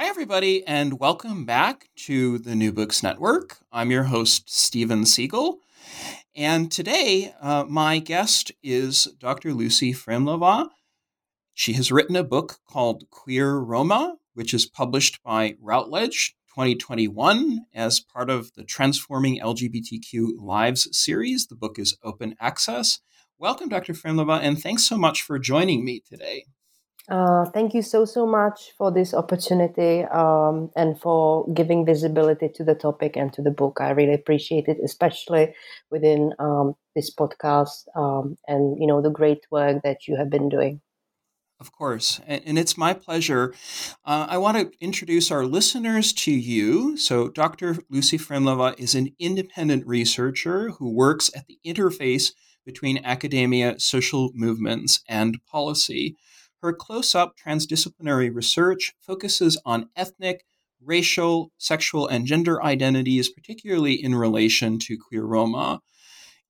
Hi, everybody, and welcome back to the New Books Network. I'm your host, Steven Siegel. And today, uh, my guest is Dr. Lucy Fremlova. She has written a book called Queer Roma, which is published by Routledge 2021 as part of the Transforming LGBTQ Lives series. The book is open access. Welcome, Dr. Fremlova, and thanks so much for joining me today. Uh, thank you so, so much for this opportunity um, and for giving visibility to the topic and to the book. I really appreciate it, especially within um, this podcast um, and, you know, the great work that you have been doing. Of course. And, it's my pleasure. Uh, I want to introduce our listeners to you. So, Dr. Lucy Fremlova is an independent researcher who works at the interface between academia, social movements, and policy. Her close up transdisciplinary research focuses on ethnic, racial, sexual, and gender identities, particularly in relation to queer Roma.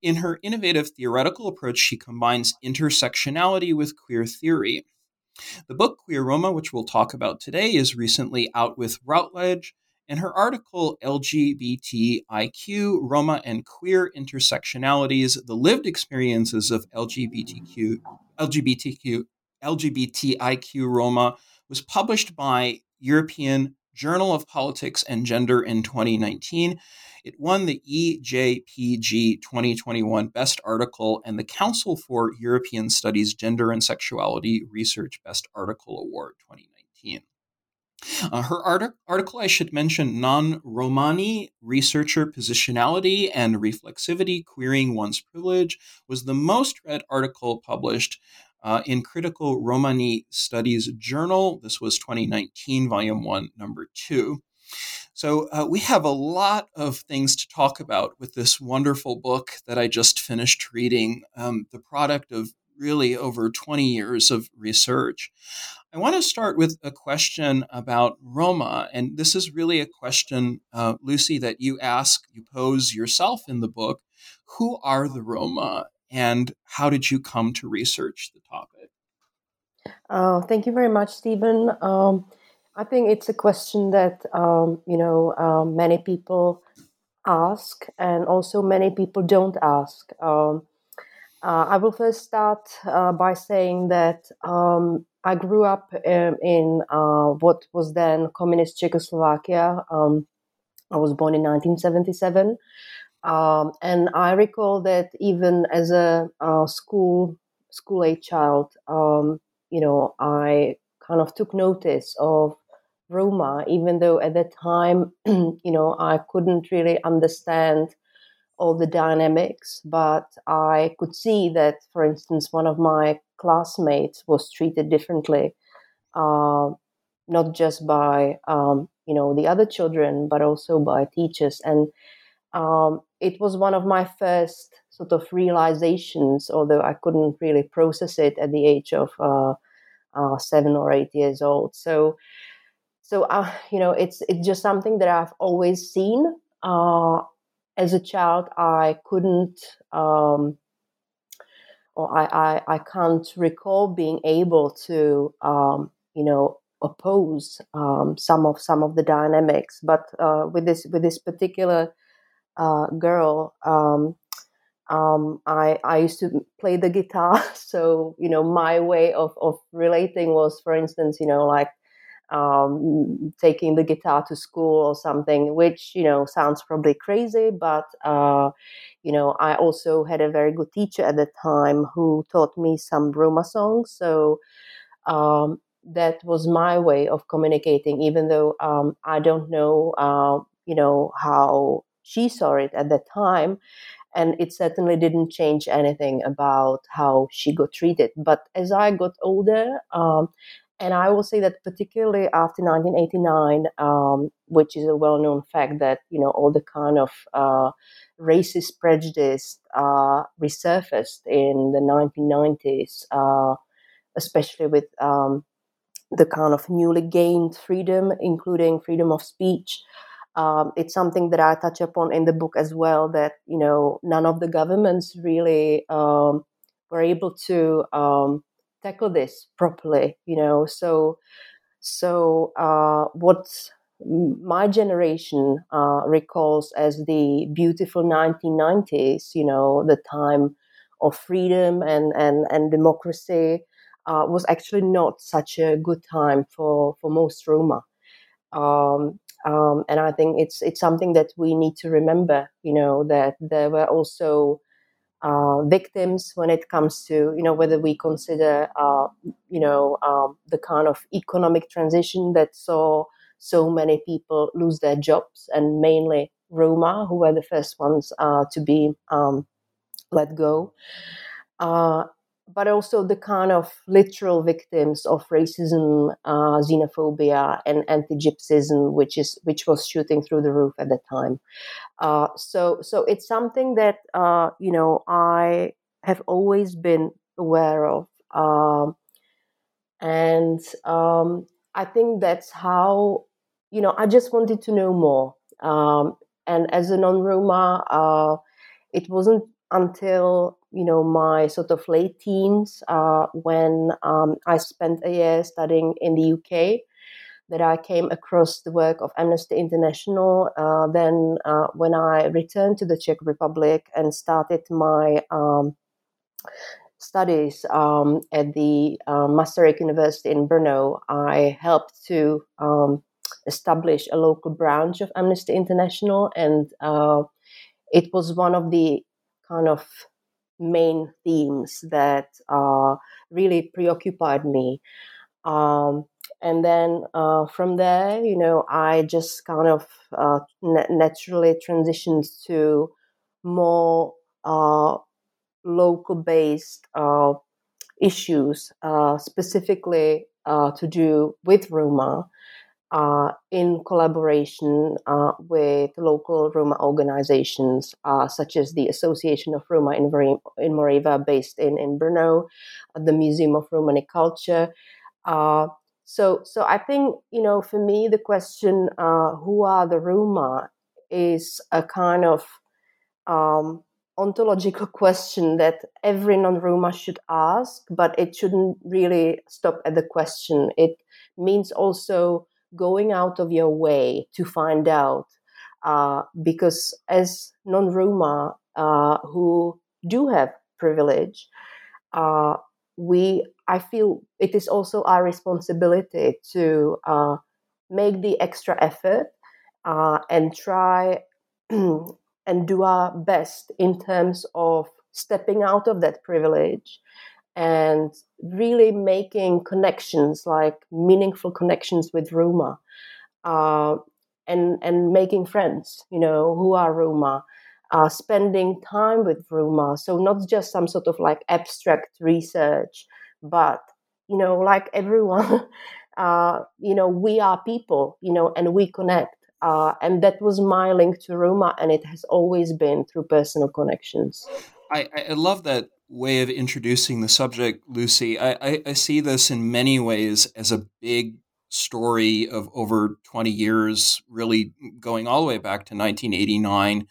In her innovative theoretical approach, she combines intersectionality with queer theory. The book Queer Roma, which we'll talk about today, is recently out with Routledge, and her article LGBTIQ, Roma, and Queer Intersectionalities The Lived Experiences of LGBTQ, LGBTQ LGBTIQ Roma was published by European Journal of Politics and Gender in 2019. It won the EJPG 2021 Best Article and the Council for European Studies Gender and Sexuality Research Best Article Award 2019. Uh, her art- article, I should mention, Non Romani Researcher Positionality and Reflexivity Queering One's Privilege, was the most read article published uh, in Critical Romani Studies Journal. This was 2019, Volume 1, Number 2. So, uh, we have a lot of things to talk about with this wonderful book that I just finished reading, um, the product of really over 20 years of research. I want to start with a question about Roma. And this is really a question, uh, Lucy, that you ask, you pose yourself in the book. Who are the Roma? And how did you come to research the topic? Uh, thank you very much, Stephen. Um, I think it's a question that um, you know um, many people ask, and also many people don't ask. Um, uh, I will first start uh, by saying that um, I grew up in, in uh, what was then communist Czechoslovakia. Um, I was born in 1977. Um, and I recall that even as a, a school school age child, um, you know, I kind of took notice of Roma, even though at that time, you know, I couldn't really understand all the dynamics, but I could see that, for instance, one of my classmates was treated differently, uh, not just by um, you know the other children, but also by teachers, and um, it was one of my first sort of realizations, although I couldn't really process it at the age of uh, uh, seven or eight years old. So, so uh, you know, it's it's just something that I've always seen. Uh, as a child, I couldn't, um, or I, I, I can't recall being able to, um, you know, oppose um, some of some of the dynamics. But uh, with this with this particular uh, girl, um, um, I I used to play the guitar, so you know my way of of relating was, for instance, you know like um, taking the guitar to school or something, which you know sounds probably crazy, but uh, you know I also had a very good teacher at the time who taught me some Roma songs, so um, that was my way of communicating, even though um, I don't know, uh, you know, how she saw it at that time. And it certainly didn't change anything about how she got treated. But as I got older, um, and I will say that particularly after 1989, um, which is a well-known fact that you know all the kind of uh, racist prejudice uh, resurfaced in the 1990s, uh, especially with um, the kind of newly gained freedom, including freedom of speech. Um, it's something that I touch upon in the book as well. That you know, none of the governments really um, were able to um, tackle this properly. You know, so so uh, what my generation uh, recalls as the beautiful 1990s. You know, the time of freedom and and and democracy uh, was actually not such a good time for, for most Roma. Um, um, and I think it's it's something that we need to remember. You know that there were also uh, victims when it comes to you know whether we consider uh, you know um, the kind of economic transition that saw so many people lose their jobs and mainly Roma who were the first ones uh, to be um, let go. But also the kind of literal victims of racism, uh, xenophobia, and anti-Gypsyism, which is which was shooting through the roof at the time. Uh, so, so it's something that uh, you know I have always been aware of, um, and um, I think that's how you know I just wanted to know more. Um, and as a non-Roma, uh, it wasn't until you know my sort of late teens uh, when um, I spent a year studying in the UK that I came across the work of Amnesty International. Uh, then uh, when I returned to the Czech Republic and started my um, studies um, at the uh, Masaryk University in Brno, I helped to um, establish a local branch of Amnesty International and uh, it was one of the kind of main themes that uh, really preoccupied me. Um, and then uh, from there, you know, I just kind of uh, naturally transitioned to more uh, local based uh, issues, uh, specifically to do with Roma uh, in collaboration uh, with local Roma organizations, uh, such as the Association of Roma in, in Morava, based in, in Brno, the Museum of Romani Culture. Uh, so, so I think, you know, for me, the question, uh, who are the Roma, is a kind of um, ontological question that every non-Roma should ask, but it shouldn't really stop at the question. It means also going out of your way to find out uh, because as non-Roma uh, who do have privilege, uh, we I feel it is also our responsibility to uh, make the extra effort uh, and try and do our best in terms of stepping out of that privilege and really making connections, like meaningful connections with Roma, uh, and and making friends, you know, who are Roma, uh, spending time with Roma. So not just some sort of like abstract research, but you know, like everyone, uh, you know, we are people, you know, and we connect. Uh, and that was my link to Roma, and it has always been through personal connections. I, I love that way of introducing the subject, Lucy. I, I, I, see this in many ways as a big story of over 20 years, really going all the way back to 1989.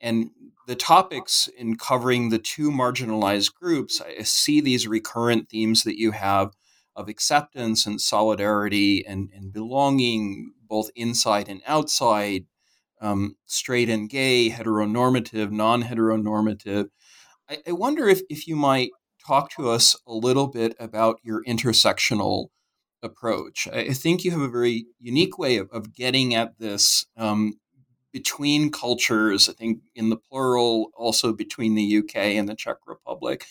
And the topics in covering the two marginalized groups, I see these recurrent themes that you have of acceptance and solidarity and, and belonging, both inside and outside, um, straight and gay, heteronormative, non heteronormative. I, I wonder if, if you might talk to us a little bit about your intersectional approach. I think you have a very unique way of, of getting at this um, between cultures, I think in the plural, also between the UK and the Czech Republic.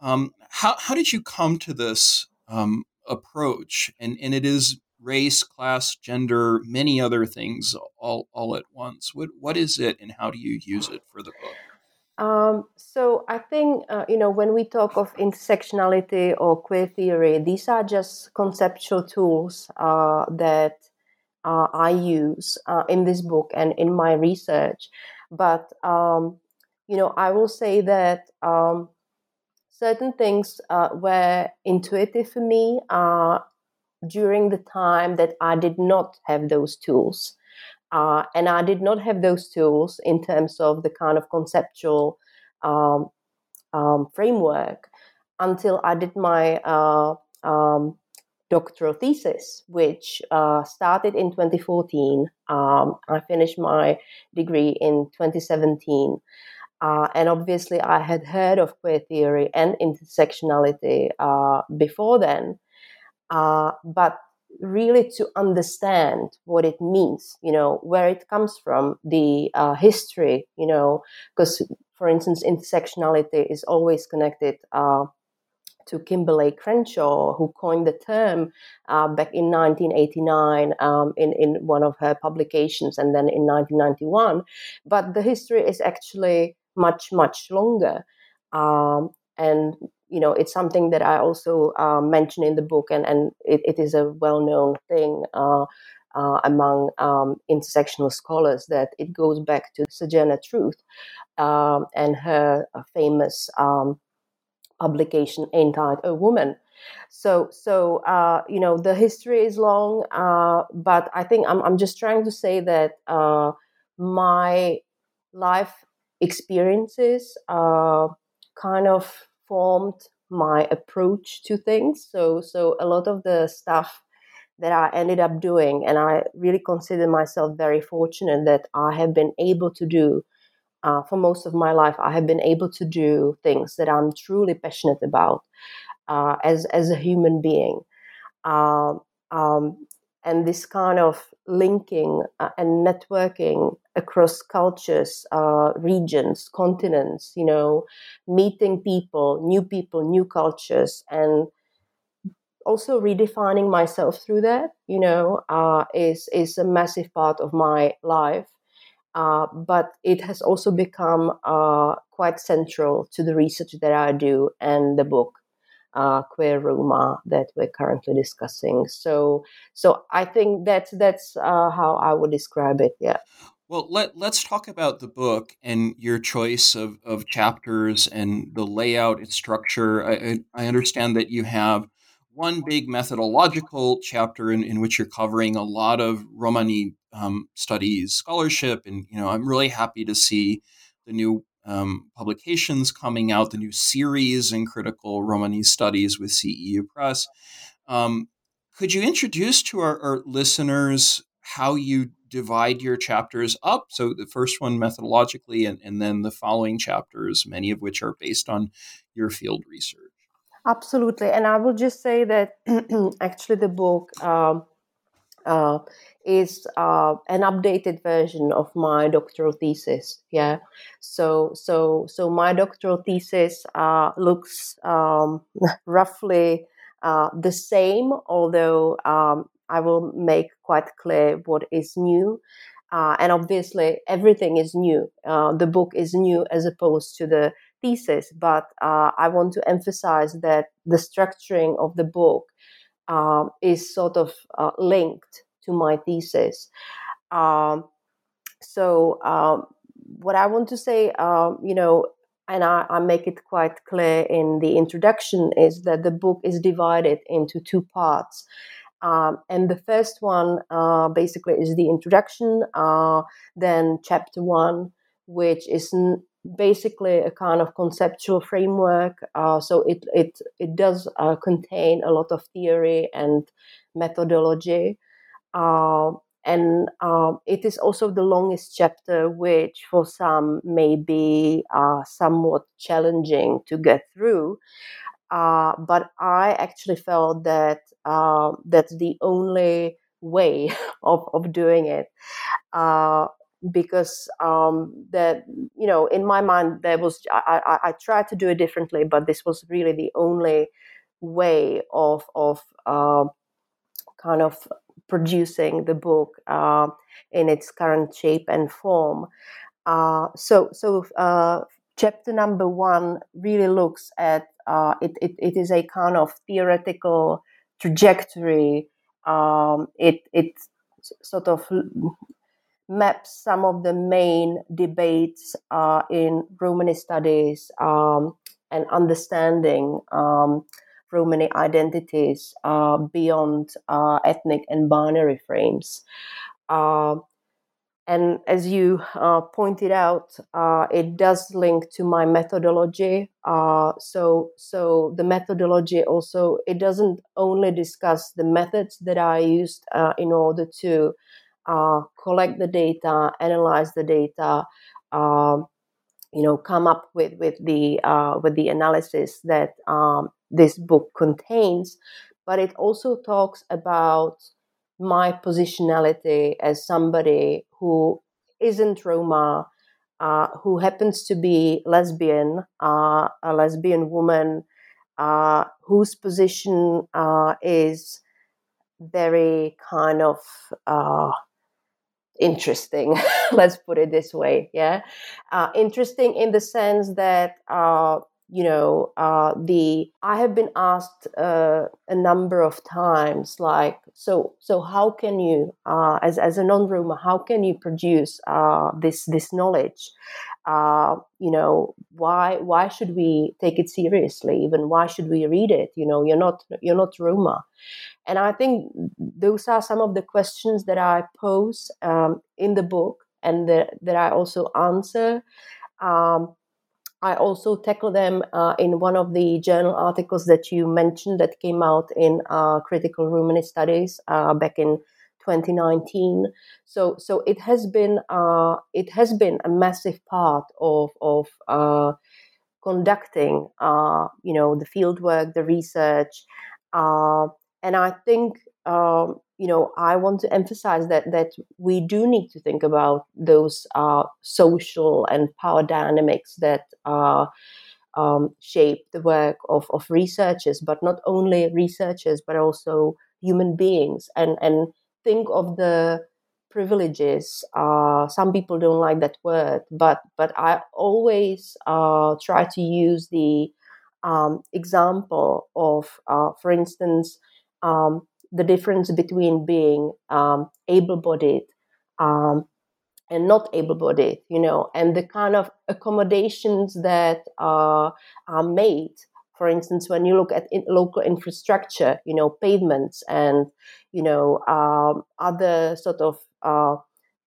Um, how, how did you come to this um, approach? And, and it is race, class, gender, many other things all, all at once. What, what is it and how do you use it for the book? Um, so I think uh, you know when we talk of intersectionality or queer theory, these are just conceptual tools uh, that uh, I use uh, in this book and in my research. But um, you know, I will say that um, certain things uh, were intuitive for me uh, during the time that I did not have those tools. Uh, and I did not have those tools in terms of the kind of conceptual um, um, framework until I did my uh, um, doctoral thesis, which uh, started in 2014. Um, I finished my degree in 2017. Uh, and obviously, I had heard of queer theory and intersectionality uh, before then. Uh, but really to understand what it means, you know, where it comes from, the uh, history, you know, because, for instance, intersectionality is always connected uh, to Kimberlé Crenshaw, who coined the term uh, back in 1989 um, in, in one of her publications and then in 1991. But the history is actually much, much longer. Um, and you know it's something that I also uh, mention in the book, and and it, it is a well known thing. Uh, uh, among um, intersectional scholars, that it goes back to Sojourner Truth um, and her uh, famous um, publication entitled "A Woman?" So, so uh, you know, the history is long, uh, but I think I'm, I'm just trying to say that uh, my life experiences uh, kind of formed my approach to things. So so a lot of the stuff that I ended up doing, and I really consider myself very fortunate that I have been able to do. Uh, for most of my life, I have been able to do things that I'm truly passionate about uh, as as a human being. Um, um, and this kind of linking uh, and networking across cultures, uh, regions, continents, you know, meeting people, new people, new cultures, and also redefining myself through that, you know, uh, is is a massive part of my life. Uh, but it has also become uh, quite central to the research that I do and the book uh, queer Roma that we're currently discussing. So, so I think that's that's uh, how I would describe it. Yeah. Well, let, let's talk about the book and your choice of, of chapters and the layout and structure. I, I understand that you have one big methodological chapter in, in which you're covering a lot of Romani um, studies scholarship. And, you know, I'm really happy to see the new um, publications coming out, the new series in critical Romani studies with CEU Press. Um, could you introduce to our, our, listeners how you divide your chapters up? So the first one methodologically, and, and then the following chapters, many of which are based on your field research. Absolutely, and I will just say that actually the book um, uh, is uh, an updated version of my doctoral thesis. Yeah, so so so my doctoral thesis uh, looks um, roughly uh, the same, although um, I will make quite clear what is new. Uh, and obviously, everything is new. Uh, the book is new as opposed to the thesis, but I want to emphasize that the structuring of the book is sort of uh, linked to my thesis. Um, so, um, what I want to say, um, you know, and I, I, make it quite clear in the introduction, is that the book is divided into two parts. Um, and the first one uh, basically is the introduction, uh, then chapter one, which is n- basically a kind of conceptual framework. Uh, so it, it, it does uh, contain a lot of theory and methodology. Uh, and um, it is also the longest chapter, which for some may be uh, somewhat challenging to get through. Uh, but I actually felt that uh, that's the only way of, of doing it. Uh, because um, that you know, in my mind, there was I, I, I, tried to do it differently, but this was really the only way of of uh, kind of producing the book uh, in its current shape and form. Uh, so, so uh, chapter number one really looks at uh, it, it, it is a kind of theoretical trajectory. Um, it it sort of maps some of the main debates uh, in Romani studies um, and understanding um, Romani identities uh, beyond uh, ethnic and binary frames. Uh, and as you uh, pointed out, uh, it does link to my methodology. Uh, so, so the methodology also it doesn't only discuss the methods that I used in order to collect the data, analyze the data, you know, come up with with the with the analysis that um, this book contains, but it also talks about my positionality as somebody who isn't Roma, uh, who happens to be lesbian, uh, a lesbian woman, uh, whose position uh, is very kind of uh, interesting. Let's put it this way. Yeah, uh, interesting in the sense that you know uh, the i have been asked uh, a number of times like so so how can you uh, as, as a non-roma how can you produce uh, this this knowledge? Uh, you know why why should we take it seriously even? Why should we read it? You know you're not you're not roma and i think those are some of the questions that i pose um, in the book and that, that i also answer um, I also tackle them uh, in one of the journal articles that you mentioned that came out in uh, Critical Romani Studies uh, back in 2019. So, so it has been uh, it has been a massive part of of uh, conducting, uh, you know, the fieldwork, the research, and I think um, you know, I want to emphasize that that we do need to think about those uh, social and power dynamics that uh, um, shape the work of, of researchers, but not only researchers, but also human beings, and and think of the privileges. Uh, some people don't like that word, but but I always uh, try to use the um, example of, uh, for instance. Um, the difference between being um, able-bodied um, and not able-bodied, you know, and the kind of accommodations that uh, are made. For instance, when you look at in local infrastructure, you know, pavements and you know um, other sort of uh,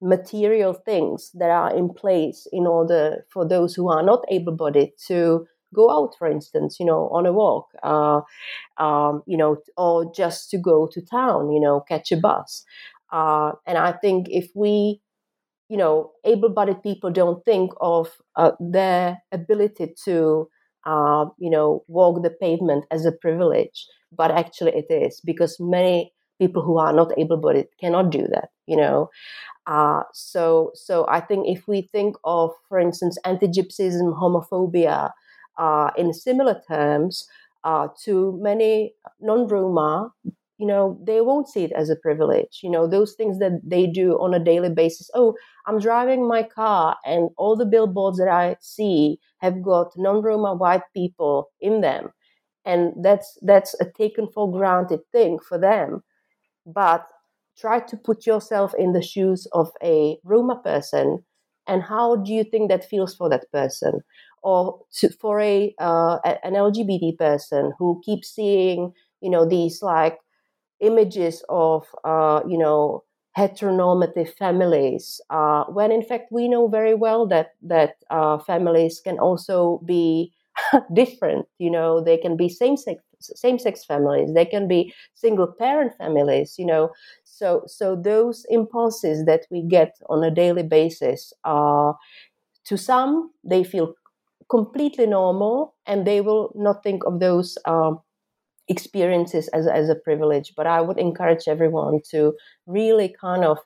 material things that are in place in order for those who are not able-bodied to go out, for instance, you know, on a walk, uh, um, you know, or just to go to town, you know, catch a bus. Uh, and I think if we, you know, able-bodied people don't think of uh, their ability to, uh, you know, walk the pavement as a privilege, but actually it is because many people who are not able-bodied cannot do that. You know, uh, so so I think if we think of, for instance, anti-Gypsyism, homophobia, uh, in similar terms uh, to many non-Roma, you know, they won't see it as a privilege. You know, those things that they do on a daily basis. Oh, I'm driving my car, and all the billboards that I see have got non-Roma white people in them, and that's that's a taken for granted thing for them. But try to put yourself in the shoes of a Roma person, and how do you think that feels for that person? Or to, for a uh, an LGBT person who keeps seeing you know these like images of uh, you know heteronormative families uh, when in fact we know very well that that uh, families can also be different you know they can be same sex same sex families they can be single parent families you know. So so those impulses that we get on a daily basis are to some they feel completely normal and they will not think of those um, experiences as, as a privilege. But i would encourage everyone to really kind of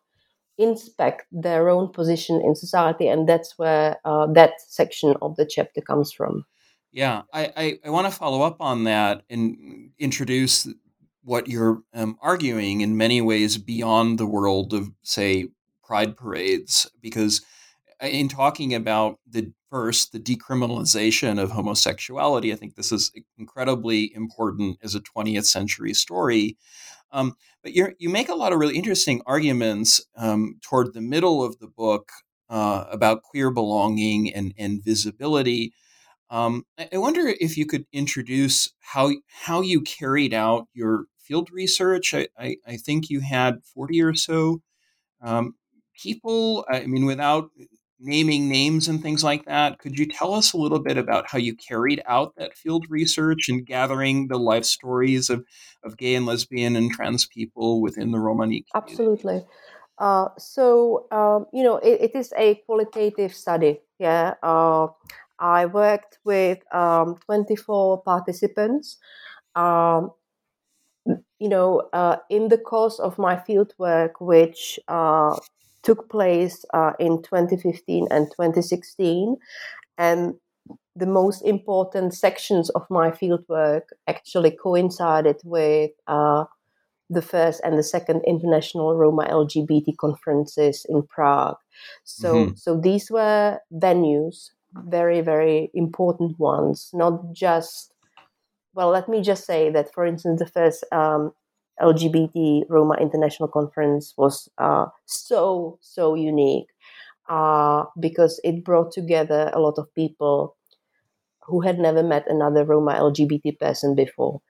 inspect their own position in society and that's where uh, that section of the chapter comes from. Yeah i, I, I want to follow up on that and introduce what you're um, arguing in many ways beyond the world of say pride parades because uh, in talking about the first the decriminalization of homosexuality i think this is incredibly important as a 20th century story um, but you you make a lot of really interesting arguments um, toward the middle of the book uh, about queer belonging and, and visibility um, I wonder if you could introduce how how you carried out your field research. I, I, I think you had 40 or so um, people. I mean, without naming names and things like that. Could you tell us a little bit about how you carried out that field research and gathering the life stories of, of gay and lesbian and trans people within the Romani community? Absolutely. Uh, so, um, you know, it, it is a qualitative study. Yeah. Uh, I worked with um, 24 participants. Um, you know, uh, in the course of my field work, which uh, took place uh, in 2015 and 2016. And the most important sections of my fieldwork actually coincided with uh, the first and the second international Roma LGBT conferences in Prague. So, mm-hmm. so these were venues, very, very important ones, not just. Well, let me just say that, for instance, the first um, LGBT Roma International Conference was uh, so, so unique uh, because it brought together a lot of people who had never met another Roma LGBT person before.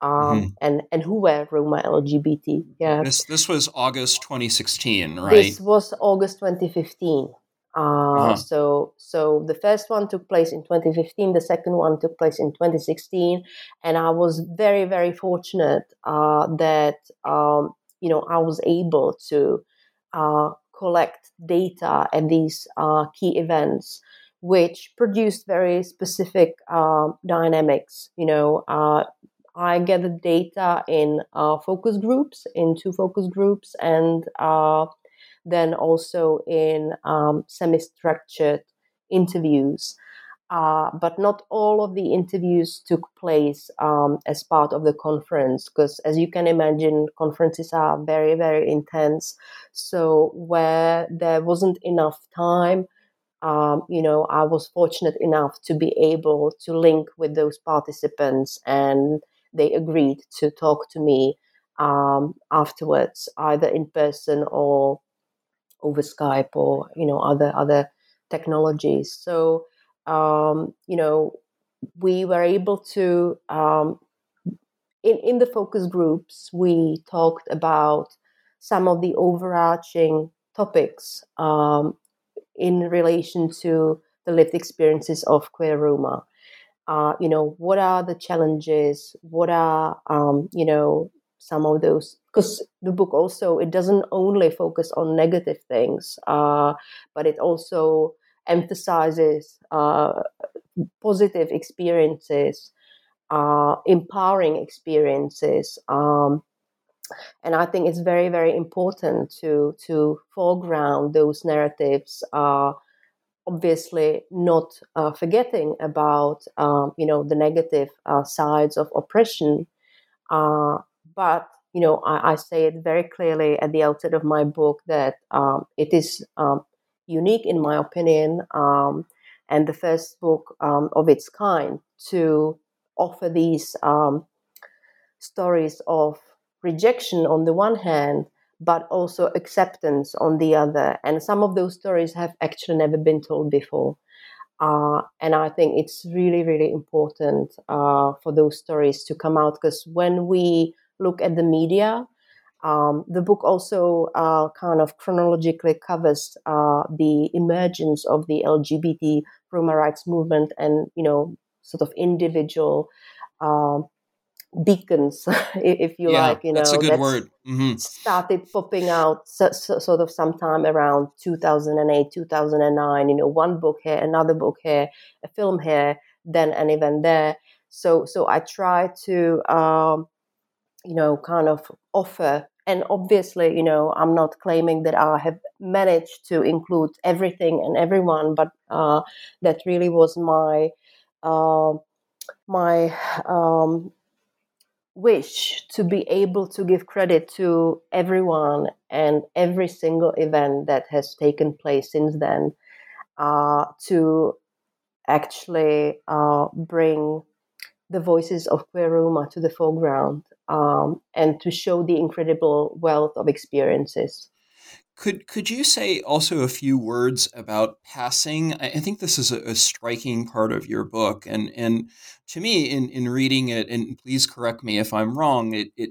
Um, mm-hmm. and and who were Roma LGBT? Yeah, this this was August 2016, right? This was August 2015. Uh, uh-huh. So, so the first one took place in 2015. The second one took place in 2016, and I was very, very fortunate uh, that um, you know I was able to uh, collect data at these uh, key events, which produced very specific um, dynamics. You know, uh, I gathered data in uh, focus groups, in two focus groups, and then also in um, semi structured interviews. Uh, but not all of the interviews took place um, as part of the conference because, as you can imagine, conferences are very, very intense. So, where there wasn't enough time, um, you know, I was fortunate enough to be able to link with those participants, and they agreed to talk to me um, afterwards, either in person or over Skype or you know other other technologies. So um, you know we were able to um, in in the focus groups we talked about some of the overarching topics um, in relation to the lived experiences of queer Roma. Uh, you know, what are the challenges? What are um, you know some of those because the book also it doesn't only focus on negative things uh, but it also emphasizes uh, positive experiences uh, empowering experiences um, and I think it's very, very important to to foreground those narratives. Uh, obviously, not uh, forgetting about um, you know the negative uh, sides of oppression, but you know, I, I, say it very clearly at the outset of my book that um, it is um, unique, in my opinion, um, and the first book um, of its kind to offer these um, stories of rejection on the one hand, but also acceptance on the other. And some of those stories have actually never been told before. Uh, and I think it's really, really important uh, for those stories to come out because when we look at the media, um, the book also uh, kind of chronologically covers uh, the emergence of the LGBT Roma rights movement and, you know, sort of individual um, beacons, if you yeah, like, you know, that's a good word. Mm-hmm. Started popping out so, so, sort of sometime around 2008, 2009. You know, one book here, another book here, a film here, then an event there. So, so I try to, um, you know, kind of offer. And obviously, you know, I'm not claiming that I have managed to include everything and everyone, but uh, that really was my uh, my um, wish to be able to give credit to everyone and every single event that has taken place since then uh, to actually uh, bring the voices of queer Roma to the foreground um, and to show the incredible wealth of experiences. Could could you say also a few words about passing? I, think this is a, a, striking part of your book, and and to me, in in reading it, and please correct me if I'm wrong, it it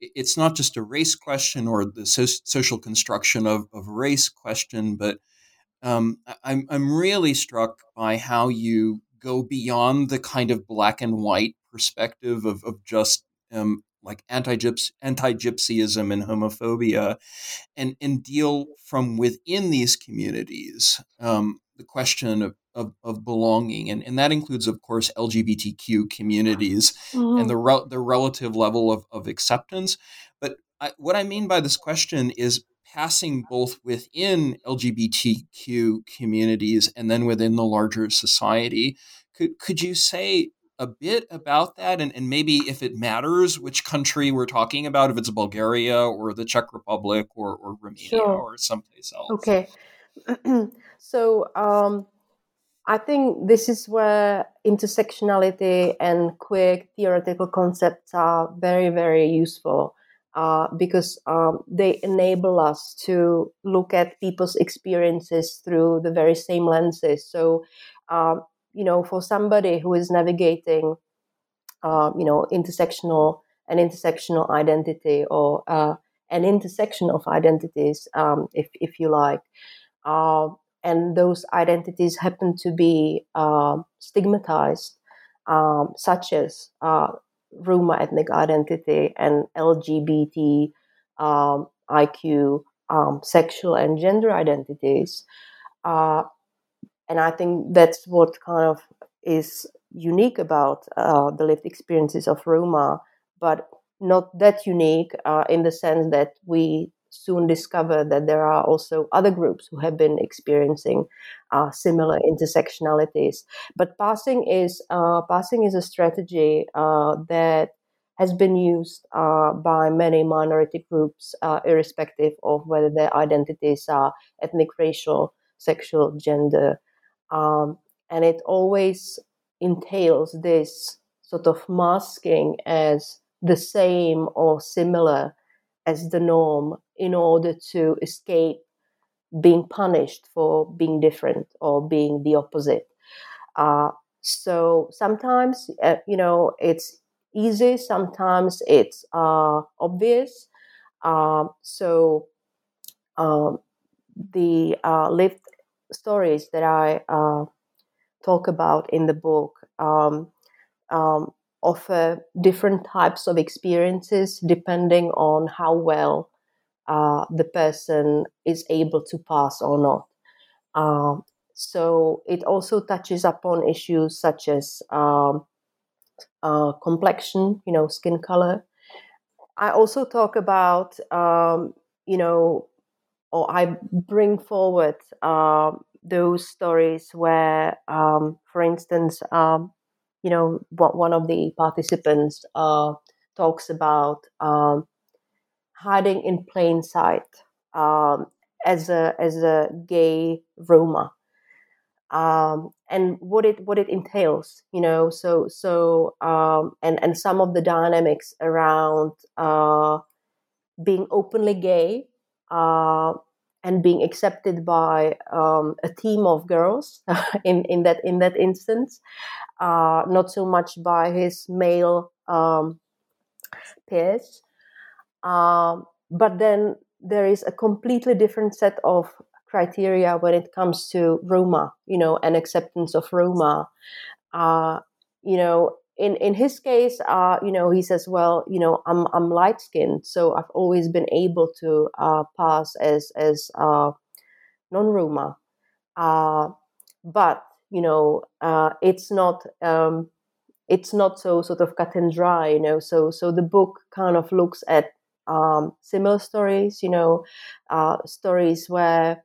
it's not just a race question or the so- social construction of, of race question, but um, I'm I'm really struck by how you go beyond the kind of black and white perspective of of just um, like anti-gypsy, anti-gypsyism and homophobia and, and deal from within these communities um, the question of, of, of, belonging and, and that includes of course lgbtq communities mm-hmm. and the, re- the relative level of, of acceptance but I, what i mean by this question is passing both within lgbtq communities and then within the larger society could, could you say a bit about that and, and maybe if it matters which country we're talking about, if it's Bulgaria or the Czech Republic or, or Romania sure. or someplace else? Okay. so um, I think this is where intersectionality and queer theoretical concepts are very, very useful. Uh, because um, they enable us to look at people's experiences through the very same lenses. So, um, you know, for somebody who is navigating, uh, you know, intersectional an intersectional identity or uh, an intersection of identities, um, if if you like, uh, and those identities happen to be um, stigmatized, um, such as uh, Roma ethnic identity and LGBT um, IQ, um, sexual and gender identities. Uh, and I think that's what kind of is unique about uh, the lived experiences of Roma, but not that unique uh, in the sense that we soon discover that there are also other groups who have been experiencing uh, similar intersectionalities. But passing is uh, passing is a strategy uh, that has been used uh, by many minority groups, irrespective of whether their identities are ethnic, racial, sexual, gender, um, and it always entails this sort of masking as the same or similar as the norm in order to escape being punished for being different or being the opposite. Uh, so sometimes, uh, you know, it's easy, sometimes it's uh, obvious. Um, so um, the uh, lived stories that I uh, talk about in the book um, um, offer different types of experiences depending on how well uh, the person is able to pass or not. Um, so it also touches upon issues such as um, uh, complexion, you know, skin color. I also talk about, um, you know, or I bring forward um, those stories where, um, for instance, um, you know, one of the participants uh, talks about um, hiding in plain sight um, as a as a gay Roma. Um, and what it what it entails, you know, so so and and some of the dynamics around uh, being openly gay uh, and being accepted by um, a team of girls in, in that in that instance, uh, not so much by his male um, peers. Um, but then there is a completely different set of criteria when it comes to Roma, you know, and acceptance of Roma. Uh, you know, in in his case, uh, you know, he says, well, you know, I'm I'm light skinned, so I've always been able to uh, pass as as uh, non Roma. Uh, but you know, uh, it's not um, it's not so sort of cut and dry, you know. So so the book kind of looks at um, similar stories, you know, uh, stories where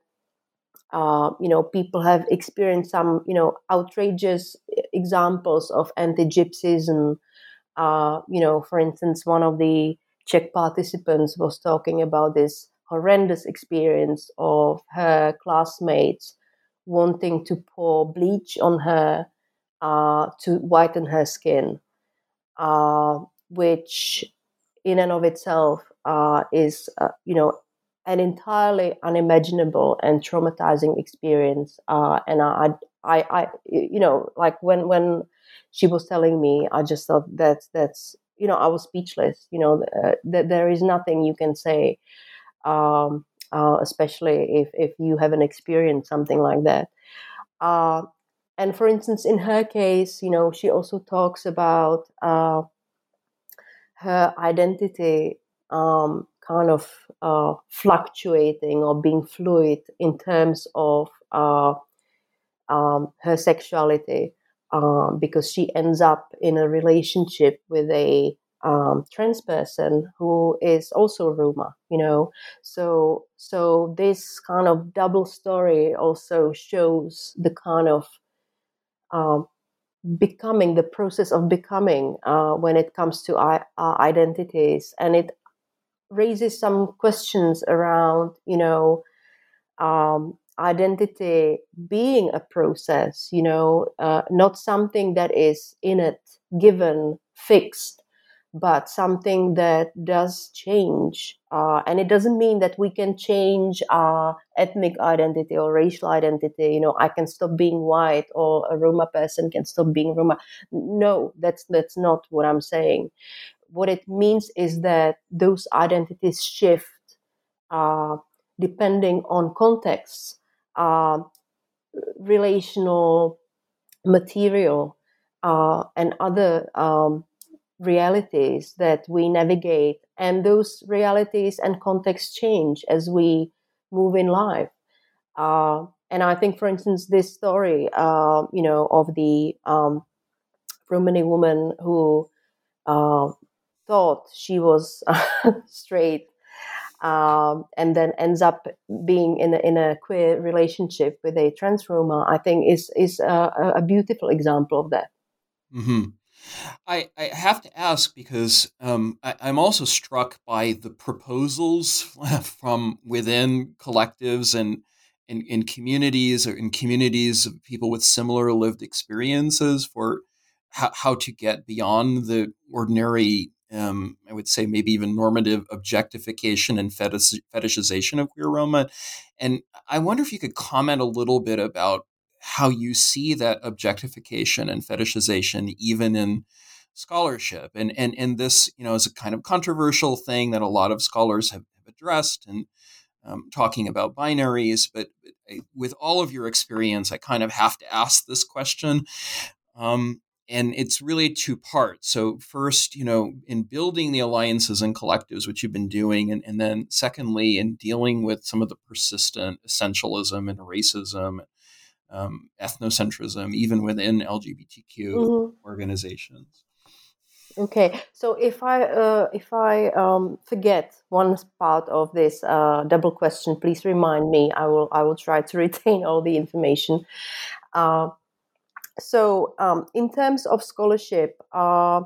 uh, you know, people have experienced some, you know, outrageous examples of anti-Gypsyism. Uh, you know, for instance, one of the Czech participants was talking about this horrendous experience of her classmates wanting to pour bleach on her uh, to whiten her skin, uh, which in and of itself uh, is, uh, you know, an entirely unimaginable and traumatizing experience. Uh, and I, I, I, you know, like when when she was telling me, I just thought that's that's you know I was speechless. You know, uh, that there is nothing you can say, um, uh, especially if if you haven't experienced something like that. Uh, and for instance, in her case, you know, she also talks about uh, her identity um, kind of uh, fluctuating or being fluid in terms of uh, um, her sexuality um, because she ends up in a relationship with a um, trans person who is also a Roma, you know. So, so this kind of double story also shows the kind of um, becoming, the process of becoming uh, when it comes to I- uh, identities, and it raises some questions around, you know, um, identity being a process, you know, uh, not something that is in it, given, fixed, but something that does change. Uh, and it doesn't mean that we can change our ethnic identity or racial identity. You know, I can stop being white or a Roma person can stop being Roma. No, that's that's not what I'm saying what it means is that those identities shift uh, depending on contexts, uh, relational material, uh, and other um, realities that we navigate. And those realities and contexts change as we move in life. Uh, and I think, for instance, this story, uh, you know, of the um, Romani woman who uh, thought she was straight um, and then ends up being in a, in a queer relationship with a trans Roma, I think is is a, a beautiful example of that. Mm-hmm. I, I have to ask because um, I, am also struck by the proposals from within collectives and in, in communities or in communities of people with similar lived experiences for how, how to get beyond the ordinary um, I would say maybe even normative objectification and fetish, fetishization of queer Roma. And I wonder if you could comment a little bit about how you see that objectification and fetishization even in scholarship. And and and this, you know, is a kind of controversial thing that a lot of scholars have, addressed and um, talking about binaries. But, but I, with all of your experience, I kind of have to ask this question. Um, and it's really two parts. So first, you know, in building the alliances and collectives, which you've been doing, and, and then secondly, in dealing with some of the persistent essentialism and racism, um, ethnocentrism, even within LGBTQ mm-hmm. organizations. Okay, so if I uh, if I um, forget one part of this uh, double question, please remind me. I will I will try to retain all the information. Uh, so um, in terms of scholarship uh,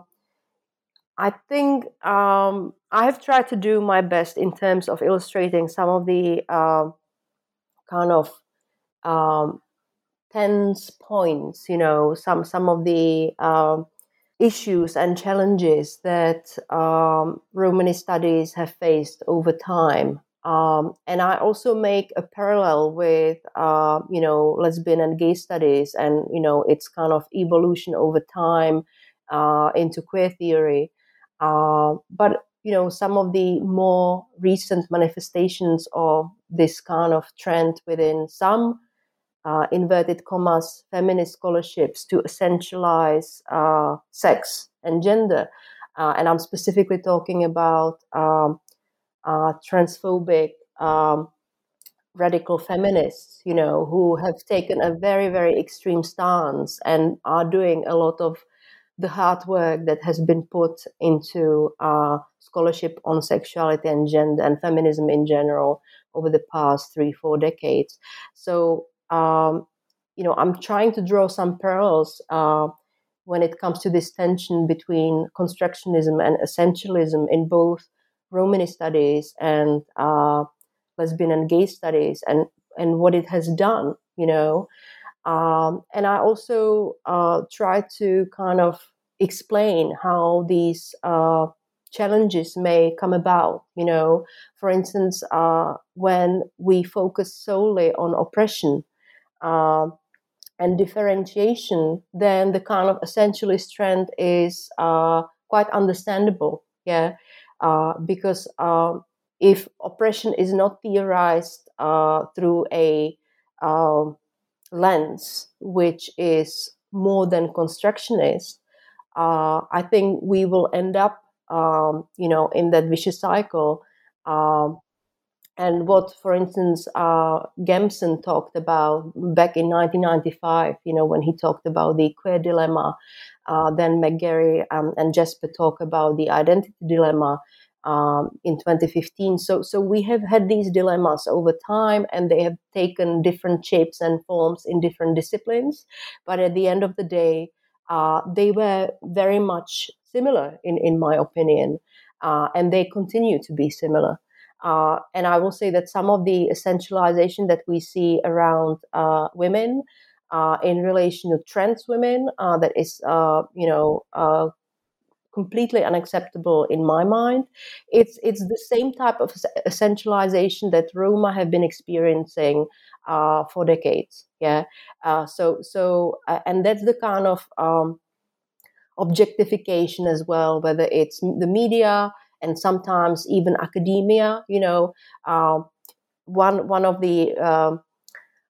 i think um, i have tried to do my best in terms of illustrating some of the uh, kind of um, tense points you know some some of the um, issues and challenges that um, romani studies have faced over time Um, and I also make a parallel with, uh, you know, lesbian and gay studies and, you know, its kind of evolution over time uh, into queer theory. Uh, but, you know, some of the more recent manifestations of this kind of trend within some uh, inverted commas feminist scholarships to essentialize uh, sex and gender. Uh, and I'm specifically talking about um, uh, transphobic um, radical feminists, you know, who have taken a very, very extreme stance and are doing a lot of the hard work that has been put into uh, scholarship on sexuality and gender and feminism in general over the past three, four decades. So, um, you know, I'm trying to draw some parallels uh, when it comes to this tension between constructionism and essentialism in both Romani studies and uh, lesbian and gay studies and, and what it has done, you know. Um, and I also uh, try to kind of explain how these uh, challenges may come about. You know, for instance, uh, when we focus solely on oppression uh, and differentiation, then the kind of essentialist trend is uh, quite understandable. Yeah, because um, if oppression is not theorized uh, through a um, lens which is more than constructionist, uh, I think we will end up, um, you know, in that vicious cycle. Um, and what, for instance, uh, Gamson talked about back in 1995, you know, when he talked about the queer dilemma, uh, then McGarry um, and Jasper talk about the identity dilemma um, in 2015. So, so we have had these dilemmas over time, and they have taken different shapes and forms in different disciplines. But at the end of the day, uh, they were very much similar, in in my opinion, uh, and they continue to be similar. Uh, and I will say that some of the essentialization that we see around uh, women uh, in relation to trans women uh, that is, you know, completely unacceptable in my mind. It's it's the same type of essentialization that Roma have been experiencing uh, for decades. Yeah. Uh, so so uh, and that's the kind of um, objectification as well, whether it's the media and sometimes even academia. You know, um, one one of the um,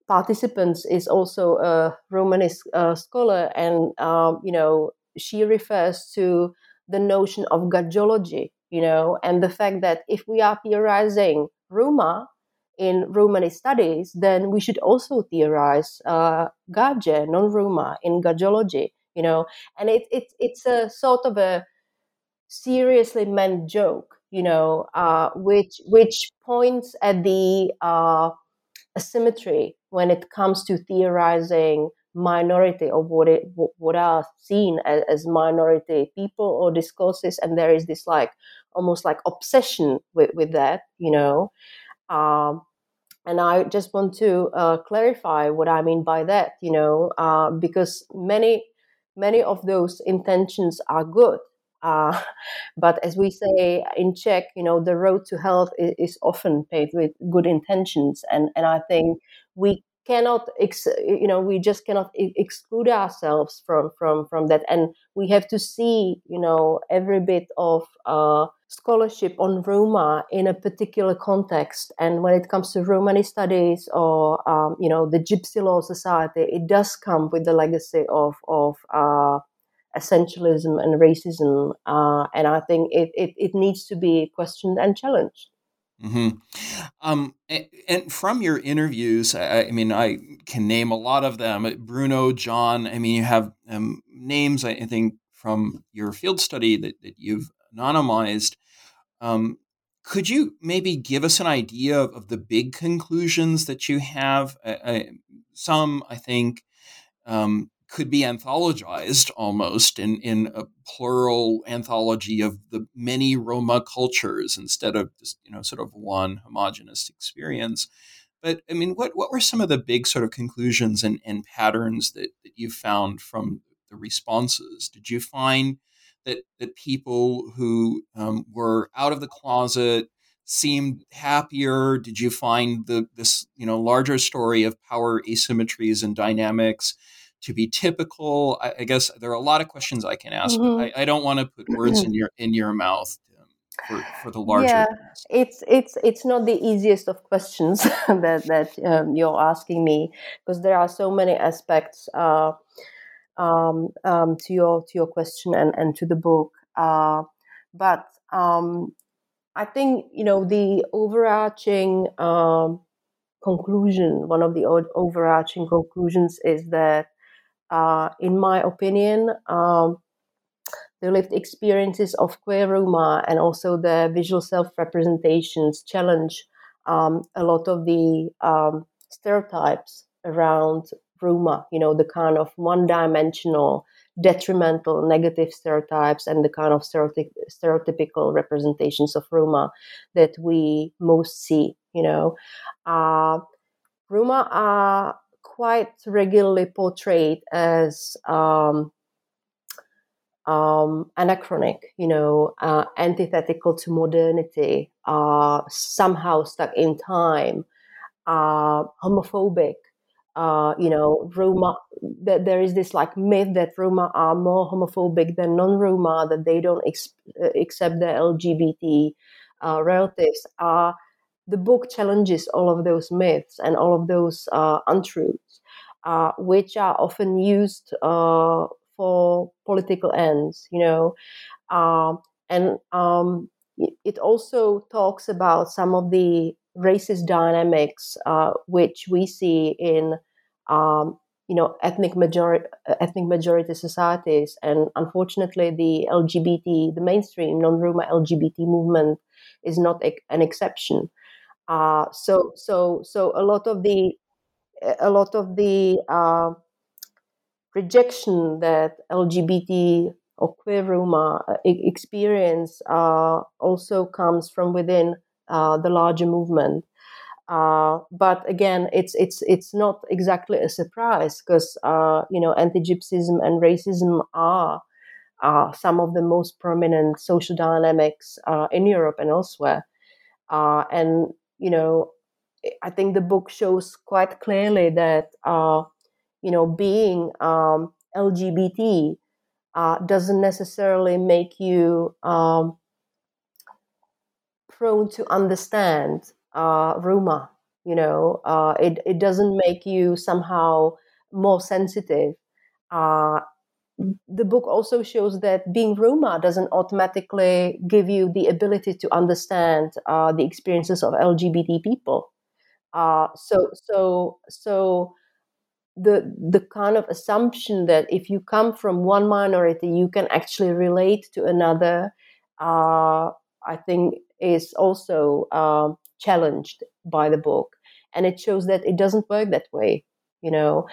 participants is also a Romanist uh, scholar, and um, you know she refers to the notion of gadjology, you know, and the fact that if we are theorizing Roma in Romani studies, then we should also theorize uh, Gadje, non-Roma, in gadjology, you know, and it, it, it's a sort of a seriously meant joke, you know, uh, which which points at the uh, asymmetry when it comes to theorizing minority or what it what are seen as, as, minority people or discourses and there is this like almost like obsession with, with that you know? Um, and i just want to uh, clarify what i mean by that you know uh, because many many of those intentions are good uh, but as we say in Czech, you know, the road to health is, is often paved with good intentions, and and I think we cannot ex- you know we just cannot exclude ourselves from from from that. And we have to see you know every bit of uh, scholarship on roma in a particular context. And when it comes to romani studies or um, you know the Gypsy Lore Society it does come with the legacy of of uh, essentialism and racism uh, and i think it, it, it needs to be questioned and challenged Mm-hmm. Um, and, and, from your interviews, I, I, mean, I can name a lot of them. Bruno, John. I mean, you have um, names. I think from your field study that, that you've anonymized. Um, could you maybe give us an idea of, of the big conclusions that you have? I, I, some, I think, um, could be anthologized almost in, in a plural anthology of the many Roma cultures instead of just, you know, sort of one homogenous experience. But I mean, what, what were some of the big sort of conclusions and, and patterns that, that you found from the responses? Did you find that, that people who um, were out of the closet, seemed happier? Did you find the this you know larger story of power asymmetries and dynamics to be typical? I, I guess there are a lot of questions I can ask, mm-hmm. but I, I don't want to put words in your in your mouth for, for the larger yeah it's it's it's not the easiest of questions that that um, you're asking me because there are so many aspects uh, um, um, to your to your question and and to the book uh, but um, I think you know the overarching um, conclusion one of the overarching conclusions is that uh, in my opinion um, the lived experiences of queer Roma and also the visual self representations challenge um, a lot of the um, stereotypes around Roma, you know, the kind of one dimensional, detrimental, negative stereotypes and the kind of stereotyp- stereotypical representations of Roma that we most see, you know. Uh, Roma are quite regularly portrayed as um, um, anachronic, you know, uh, antithetical to modernity, uh, somehow stuck in time, uh, homophobic. Uh, you know, Roma. That there is this like myth that Roma are more homophobic than non-Roma, that they don't ex- uh, accept their LGBT uh, relatives. The book challenges all of those myths and all of those untruths, which are often used for political ends, you know. Um, and um, it also talks about some of the racist dynamics uh, which we see in um, you know ethnic majority ethnic majority societies and unfortunately the lgbt the mainstream non-roma lgbt movement is not an exception uh, so so so a lot of the a lot of the uh, rejection that LGBT or queer Roma uh, experience uh, also comes from within uh, the larger movement. Uh, but again, it's it's it's not exactly a surprise because uh, you know anti-Gypsyism and racism are some of the most prominent social dynamics in Europe and elsewhere. and you know, I think the book shows quite clearly that you know, being um, LGBT uh, doesn't necessarily make you um, prone to understand uh, Roma. You know, uh, it it doesn't make you somehow more sensitive. The book also shows that being Roma doesn't automatically give you the ability to understand uh, the experiences of LGBT people. Uh, so so so the the kind of assumption that if you come from one minority you can actually relate to another uh, i think is also uh, challenged by the book and it shows that it doesn't work that way you know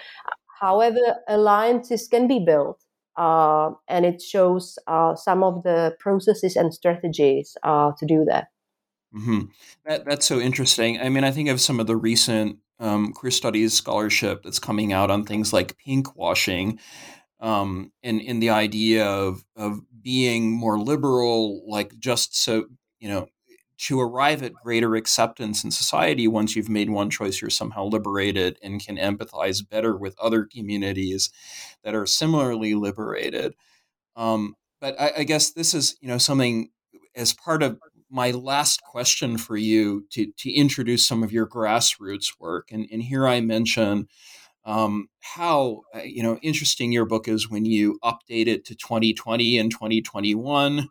however alliances can be built uh, and it shows uh, some of the processes and strategies uh, to do that mm-hmm. that, that's so interesting i mean i think of some of the recent um, queer studies scholarship that's coming out on things like pink washing um, and in the idea of of being more liberal, like just so you know, to arrive at greater acceptance in society. Once you've made one choice, you're somehow liberated and can empathize better with other communities that are similarly liberated. Um, but I, I guess this is you know something as part of my last question for you to, to introduce some of your grassroots work. And, and here I mention um, how uh, you know interesting your book is when you update it to 2020 and 2021.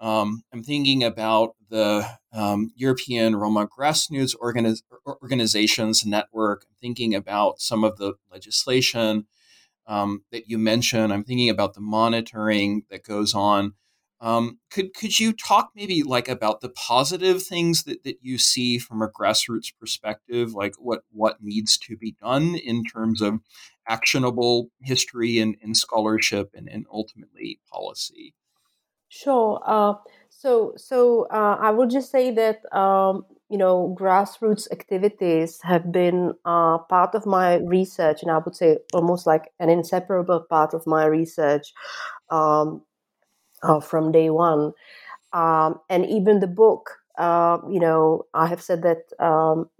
Um, I'm thinking about the um, European Roma Grassroots Organiz- Organizations Network. I'm thinking about some of the legislation um, that you mentioned. I'm thinking about the monitoring that goes on. Um, could could you talk maybe like about the positive things that, that you see from a grassroots perspective, like what what needs to be done in terms of actionable history and, and scholarship and, and ultimately policy? Sure. Uh, so so uh, I will just say that um, you know grassroots activities have been uh, part of my research, and I would say almost like an inseparable part of my research. Um, uh, from day one. Um, and even the book uh, you know, I have said that um,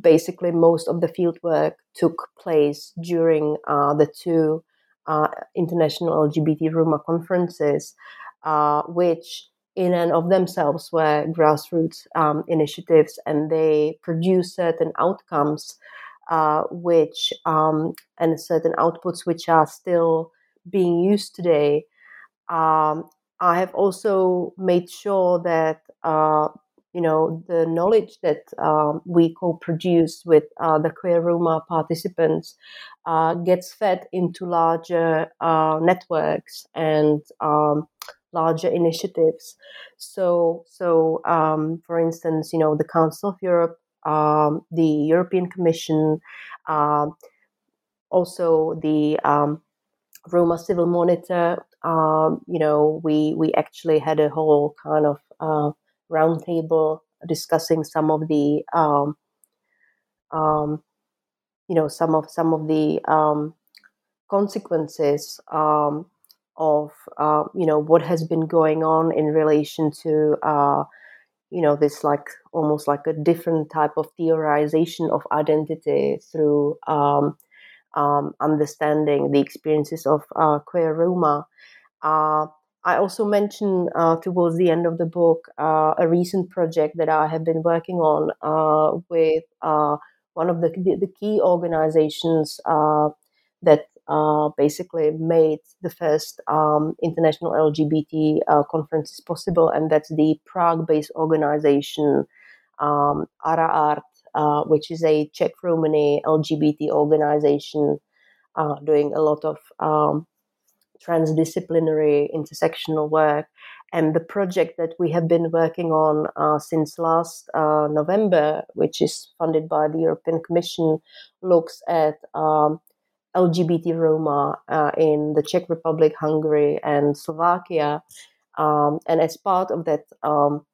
basically most of the fieldwork took place during uh, the two uh, international LGBT Roma conferences, uh, which in and of themselves were grassroots um, initiatives and they produce certain outcomes uh, which um, and certain outputs which are still being used today. Um, I have also made sure that uh, you know the knowledge that um, we co-produce with uh, the queer Roma participants uh, gets fed into larger uh, networks and um, larger initiatives. So, so um, for instance, you know, the Council of Europe, um, the European Commission, uh, also the um, Roma Civil Monitor. Um, you know, we we actually had a whole kind of uh, roundtable discussing some of the um, you know some of some of the consequences um, of uh, you know what has been going on in relation to uh, you know this like almost like a different type of theorization of identity through um, um, understanding the experiences of uh, queer Roma. Uh, I also mentioned uh, towards the end of the book uh, a recent project that I have been working on with one of the, the key organizations that uh, basically made the first um, international LGBT uh, conferences possible, and that's the Prague-based organization um, Ara Art, uh, which is a Czech Romani LGBT organization uh, doing a lot of um, transdisciplinary intersectional work. And the project that we have been working on uh, since last uh, November, which is funded by the European Commission, looks at um, LGBT Roma uh, in the Czech Republic, Hungary, and Slovakia. Um, and as part of that um,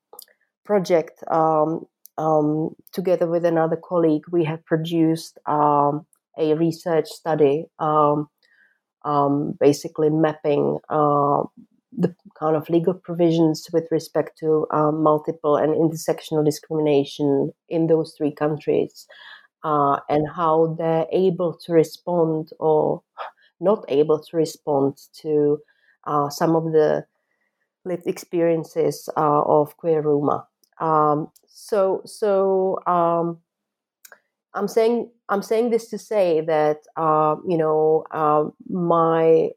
project, um, um together with another colleague, we have produced um, a research study, basically mapping uh, the kind of legal provisions with respect to multiple and intersectional discrimination in those three countries uh, and how they're able to respond or not able to respond to uh, some of the lived experiences uh, of queer Roma. Um, so, so um, I'm saying I'm saying this to say that uh, you know um, my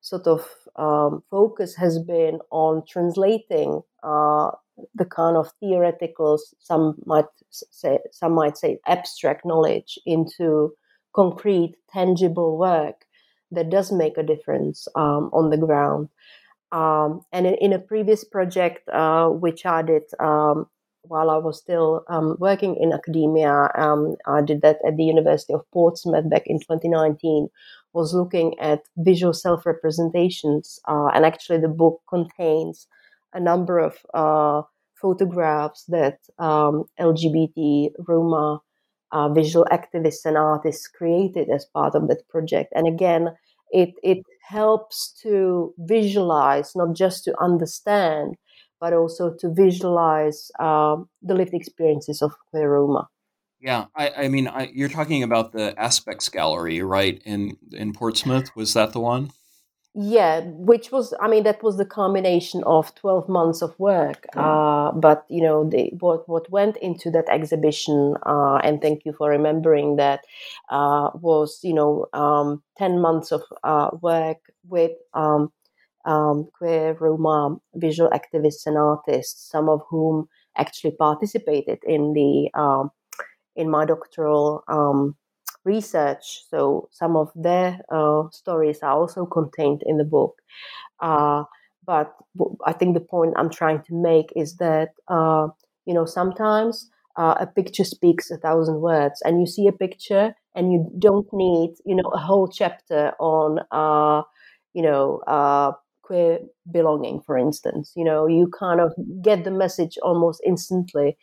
sort of um, focus has been on translating uh, the kind of theoretical, some might say, some might say abstract knowledge into concrete, tangible work that does make a difference um, on the ground. Um, and in, in, a previous project, uh, which I did um, while I was still um, working in academia, um, I did that at the University of Portsmouth back in 2019, was looking at visual self representations. Uh, and actually, the book contains a number of uh, photographs that um, LGBT Roma uh, visual activists and artists created as part of that project. And again, it it helps to visualize, not just to understand, but also to visualize um, the lived experiences of queer Roma. Yeah, I, I mean, I, you're talking about the Aspex Gallery, right? In in Portsmouth, was that the one? Yeah which was i mean that was the combination of 12 months of work uh, but you know the, what what went into that exhibition uh, and thank you for remembering that uh, was you know um, 10 months of uh, work with um, um, queer roma visual activists and artists some of whom actually participated in the um, in my doctoral um, research. So some of their uh, stories are also contained in the book. Uh, but I think the point I'm trying to make is that uh, you know sometimes uh, a picture speaks a thousand words, and you see a picture and you don't need you know a whole chapter on uh, you know uh, queer belonging, for instance. You know, you kind of get the message almost instantly.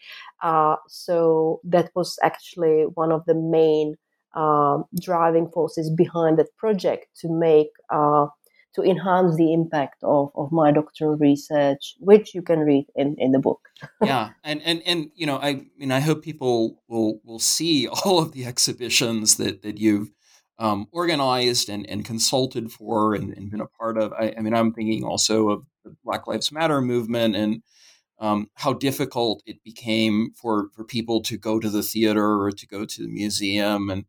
Uh, so that was actually one of the main um, driving forces behind that project to make uh, to enhance the impact of, of my doctoral research, which you can read in, in the book. yeah, and, and and you know, I mean, I hope people will will see all of the exhibitions that that you've um, organized and, and consulted for and, and been a part of. I, I, mean, I'm thinking also of the Black Lives Matter movement and um, how difficult it became for for people to go to the theater or to go to the museum and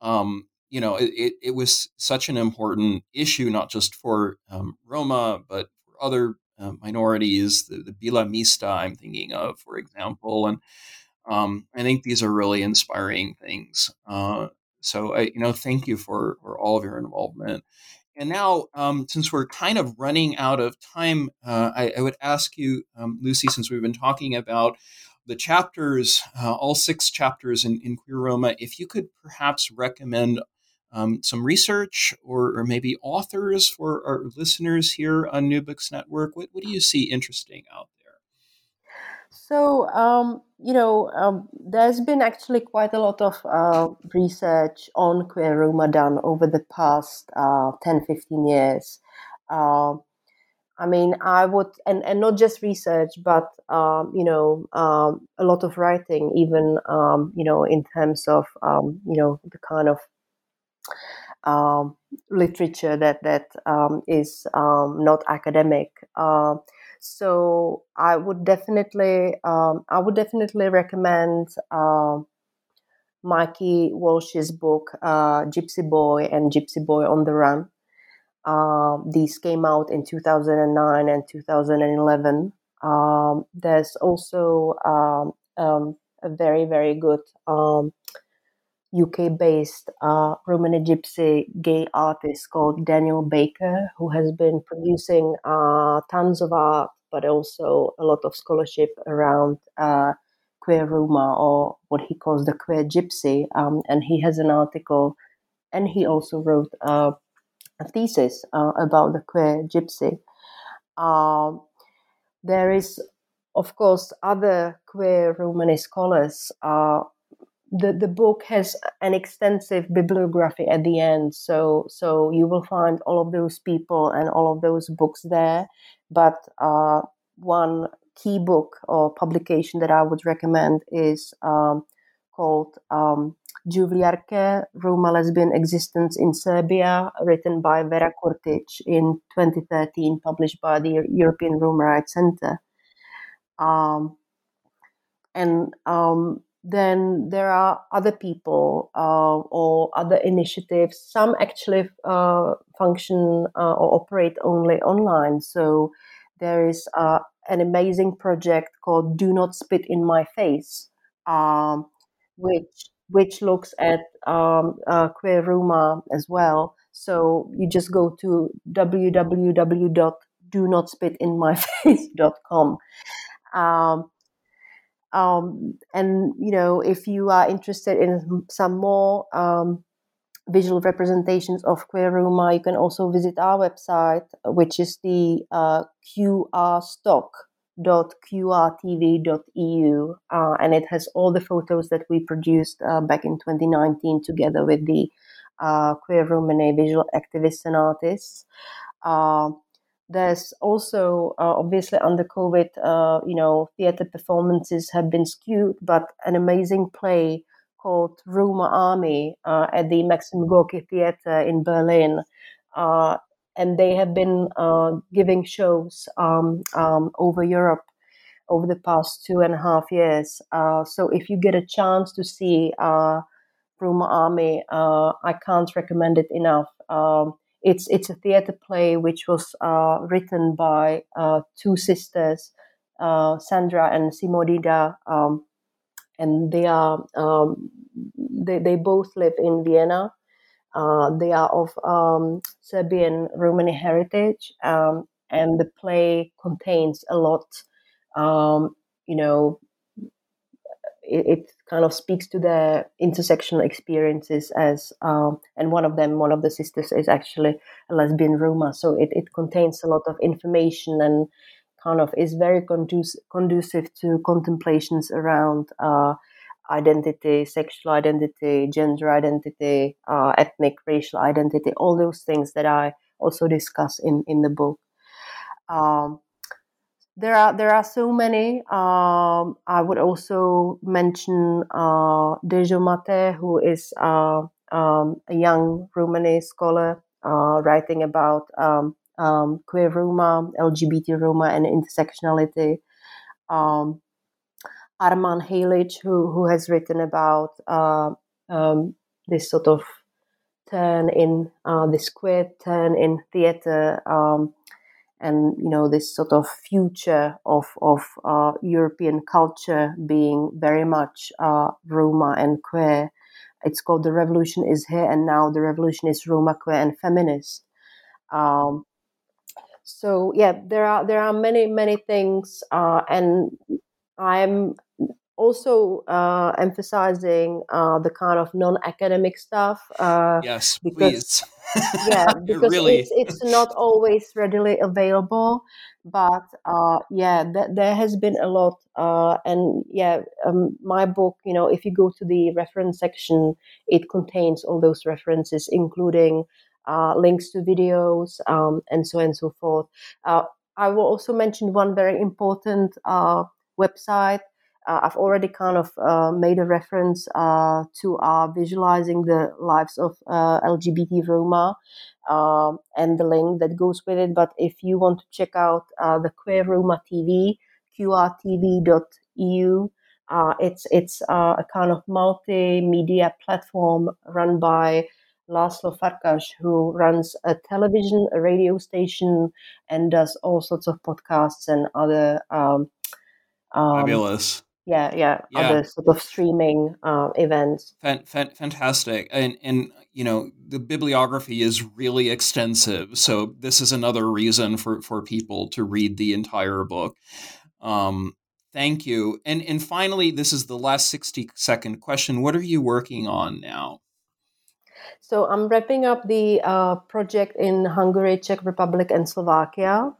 um, you know, it, it was such an important issue, not just for um, Roma, but for other uh, minorities, the, the Bila Mista I'm thinking of, for example. And um, I think these are really inspiring things. Uh, so, I, you know, thank you for, for all of your involvement. And now, um, since we're kind of running out of time, uh, I, I, would ask you, um, Lucy, since we've been talking about the chapters, uh, all six chapters in, in Queer Roma, if you could perhaps recommend um, some research or, or, maybe authors for our listeners here on New Books Network? What, what do you see interesting out there? So, um, you know, um, there's been actually quite a lot of uh, research on queer Roma done over the past uh, 10, 15 years. Uh, I mean, I would, and, and not just research, but, um, you know, um, a lot of writing, even, um, you know, in terms of, you know, the kind of literature that that is not academic. Uh, so I would definitely um, I would definitely recommend uh, Mikey Walsh's book uh, Gypsy Boy and Gypsy Boy on the Run. these came out in 2009 and 2011. there's also a very very good UK based uh, Romani Gypsy gay artist called Daniel Baker, who has been producing uh, tons of art, but also a lot of scholarship around uh, queer Roma or what he calls the queer gypsy. Um, and he has an article, and he also wrote uh, a thesis uh, about the queer gypsy. Um, there is, of course, other queer Romani scholars uh, the, the book has an extensive bibliography at the end so so you will find all of those people and all of those books there but uh, one key book or publication that i would recommend is um, called um, Roma Lesbian Existence in Serbia, written by Vera Kurtic in 2013, published by the European Roma Rights Center. Um, and um, then there are other people uh, or other initiatives. Some actually uh, function uh, or operate only online. So there is uh, an amazing project called "Do Not Spit in My Face," um, which which looks at um, queer Roma as well. So you just go to www.donotspitinmyface.com. Um, um, and you know, if you are interested in some more um, visual representations of queer Roma, you can also visit our website, which is the uh, qrstock.qrtv.eu, uh, and it has all the photos that we produced uh, back in 2019 together with the uh, queer Romani visual activists and artists. There's also uh, obviously under COVID, uh, you know, theater performances have been skewed, but an amazing play called Roma Army uh, at the Maxim Gorky Theater in Berlin. Uh, and they have been uh, giving shows um, um, over Europe over the past two and a half years. Uh, so if you get a chance to see Roma Army, I can't recommend it enough. Um, it's it's a theater play which was uh, written by uh, two sisters, uh, Sandra and Simonida, um, and they are um, they they both live in Vienna. Uh, they are of um, Serbian Romani heritage, um, and the play contains a lot, um, you know, it, it, kind of speaks to their intersectional experiences as um, and one of them one of the sisters is actually a lesbian roma so it, it contains a lot of information and kind of is very conducive, conducive to contemplations around uh, identity sexual identity gender identity uh, ethnic racial identity all those things that i also discuss in in the book. Um, there are there are so many. Um, I would also mention uh, Dezső Máté, who is uh, um, a young Romani scholar uh, writing about um, um queer Roma, LGBT Roma, and intersectionality. Um, Arman Halic, who who has written about uh, um, this sort of turn in uh, this queer turn in theatre um, and you know this sort of future of of uh, European culture being very much uh, Roma and queer. It's called the revolution is here and now. The revolution is Roma, queer, and feminist. Um, so yeah, there are there are many many things, uh, and I'm also uh, emphasizing uh, the kind of non-academic stuff. Uh, yes, because, yeah, because really. it's, it's not always readily available. But uh, yeah, th- there has been a lot, uh, and yeah, um, my book. You know, if you go to the reference section, it contains all those references, including uh, links to videos um, and so on and so forth. I will also mention one very important website uh, I've already kind of uh, made a reference uh, to our visualizing the lives of uh, LGBT Roma um, and the link that goes with it. But if you want to check out uh, the Queer Roma TV, qrtv.eu, uh, it's it's a kind of multimedia platform run by Laszlo Farkas, who runs a television, a radio station, and does all sorts of podcasts and other. Um, um, Fabulous yeah, yeah, yeah. other sort of streaming uh, events. Fan- fan- fantastic, and and you know the bibliography is really extensive, so this is another reason for for people to read the entire book. Um, thank you, and and finally, this is the last sixty second question. What are you working on now? So I'm wrapping up the uh, project in Hungary, Czech Republic, and Slovakia.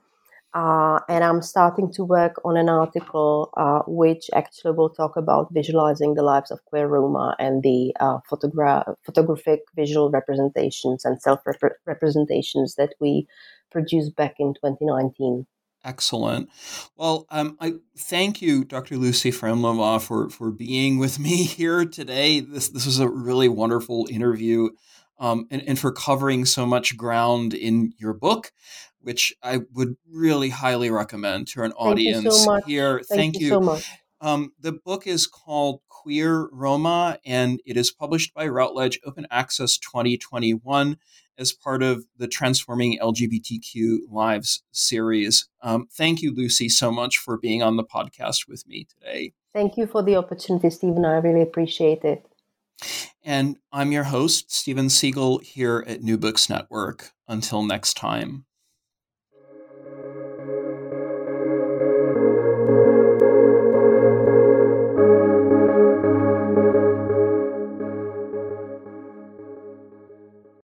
Uh, and I'm starting to work on an article uh, which actually will talk about visualizing the lives of queer Roma and the uh, photogra- photographic visual representations and self representations that we produced back in 2019. Excellent. Well, um, I thank you, Dr. Lucy Fremlova, for for being with me here today. This this was a really wonderful interview, um, and, and for covering so much ground in your book which I would really highly recommend to an audience so here. Thank, Thank you. you. so much. Um, the book is called Queer Roma, and it is published by Routledge Open Access 2021 as part of the Transforming LGBTQ Lives series. Um, thank you, Lucy, so much for being on the podcast with me today. Thank you for the opportunity, Stephen. I really appreciate it. And I'm your host, Stephen Siegel, here at New Books Network. Until next time.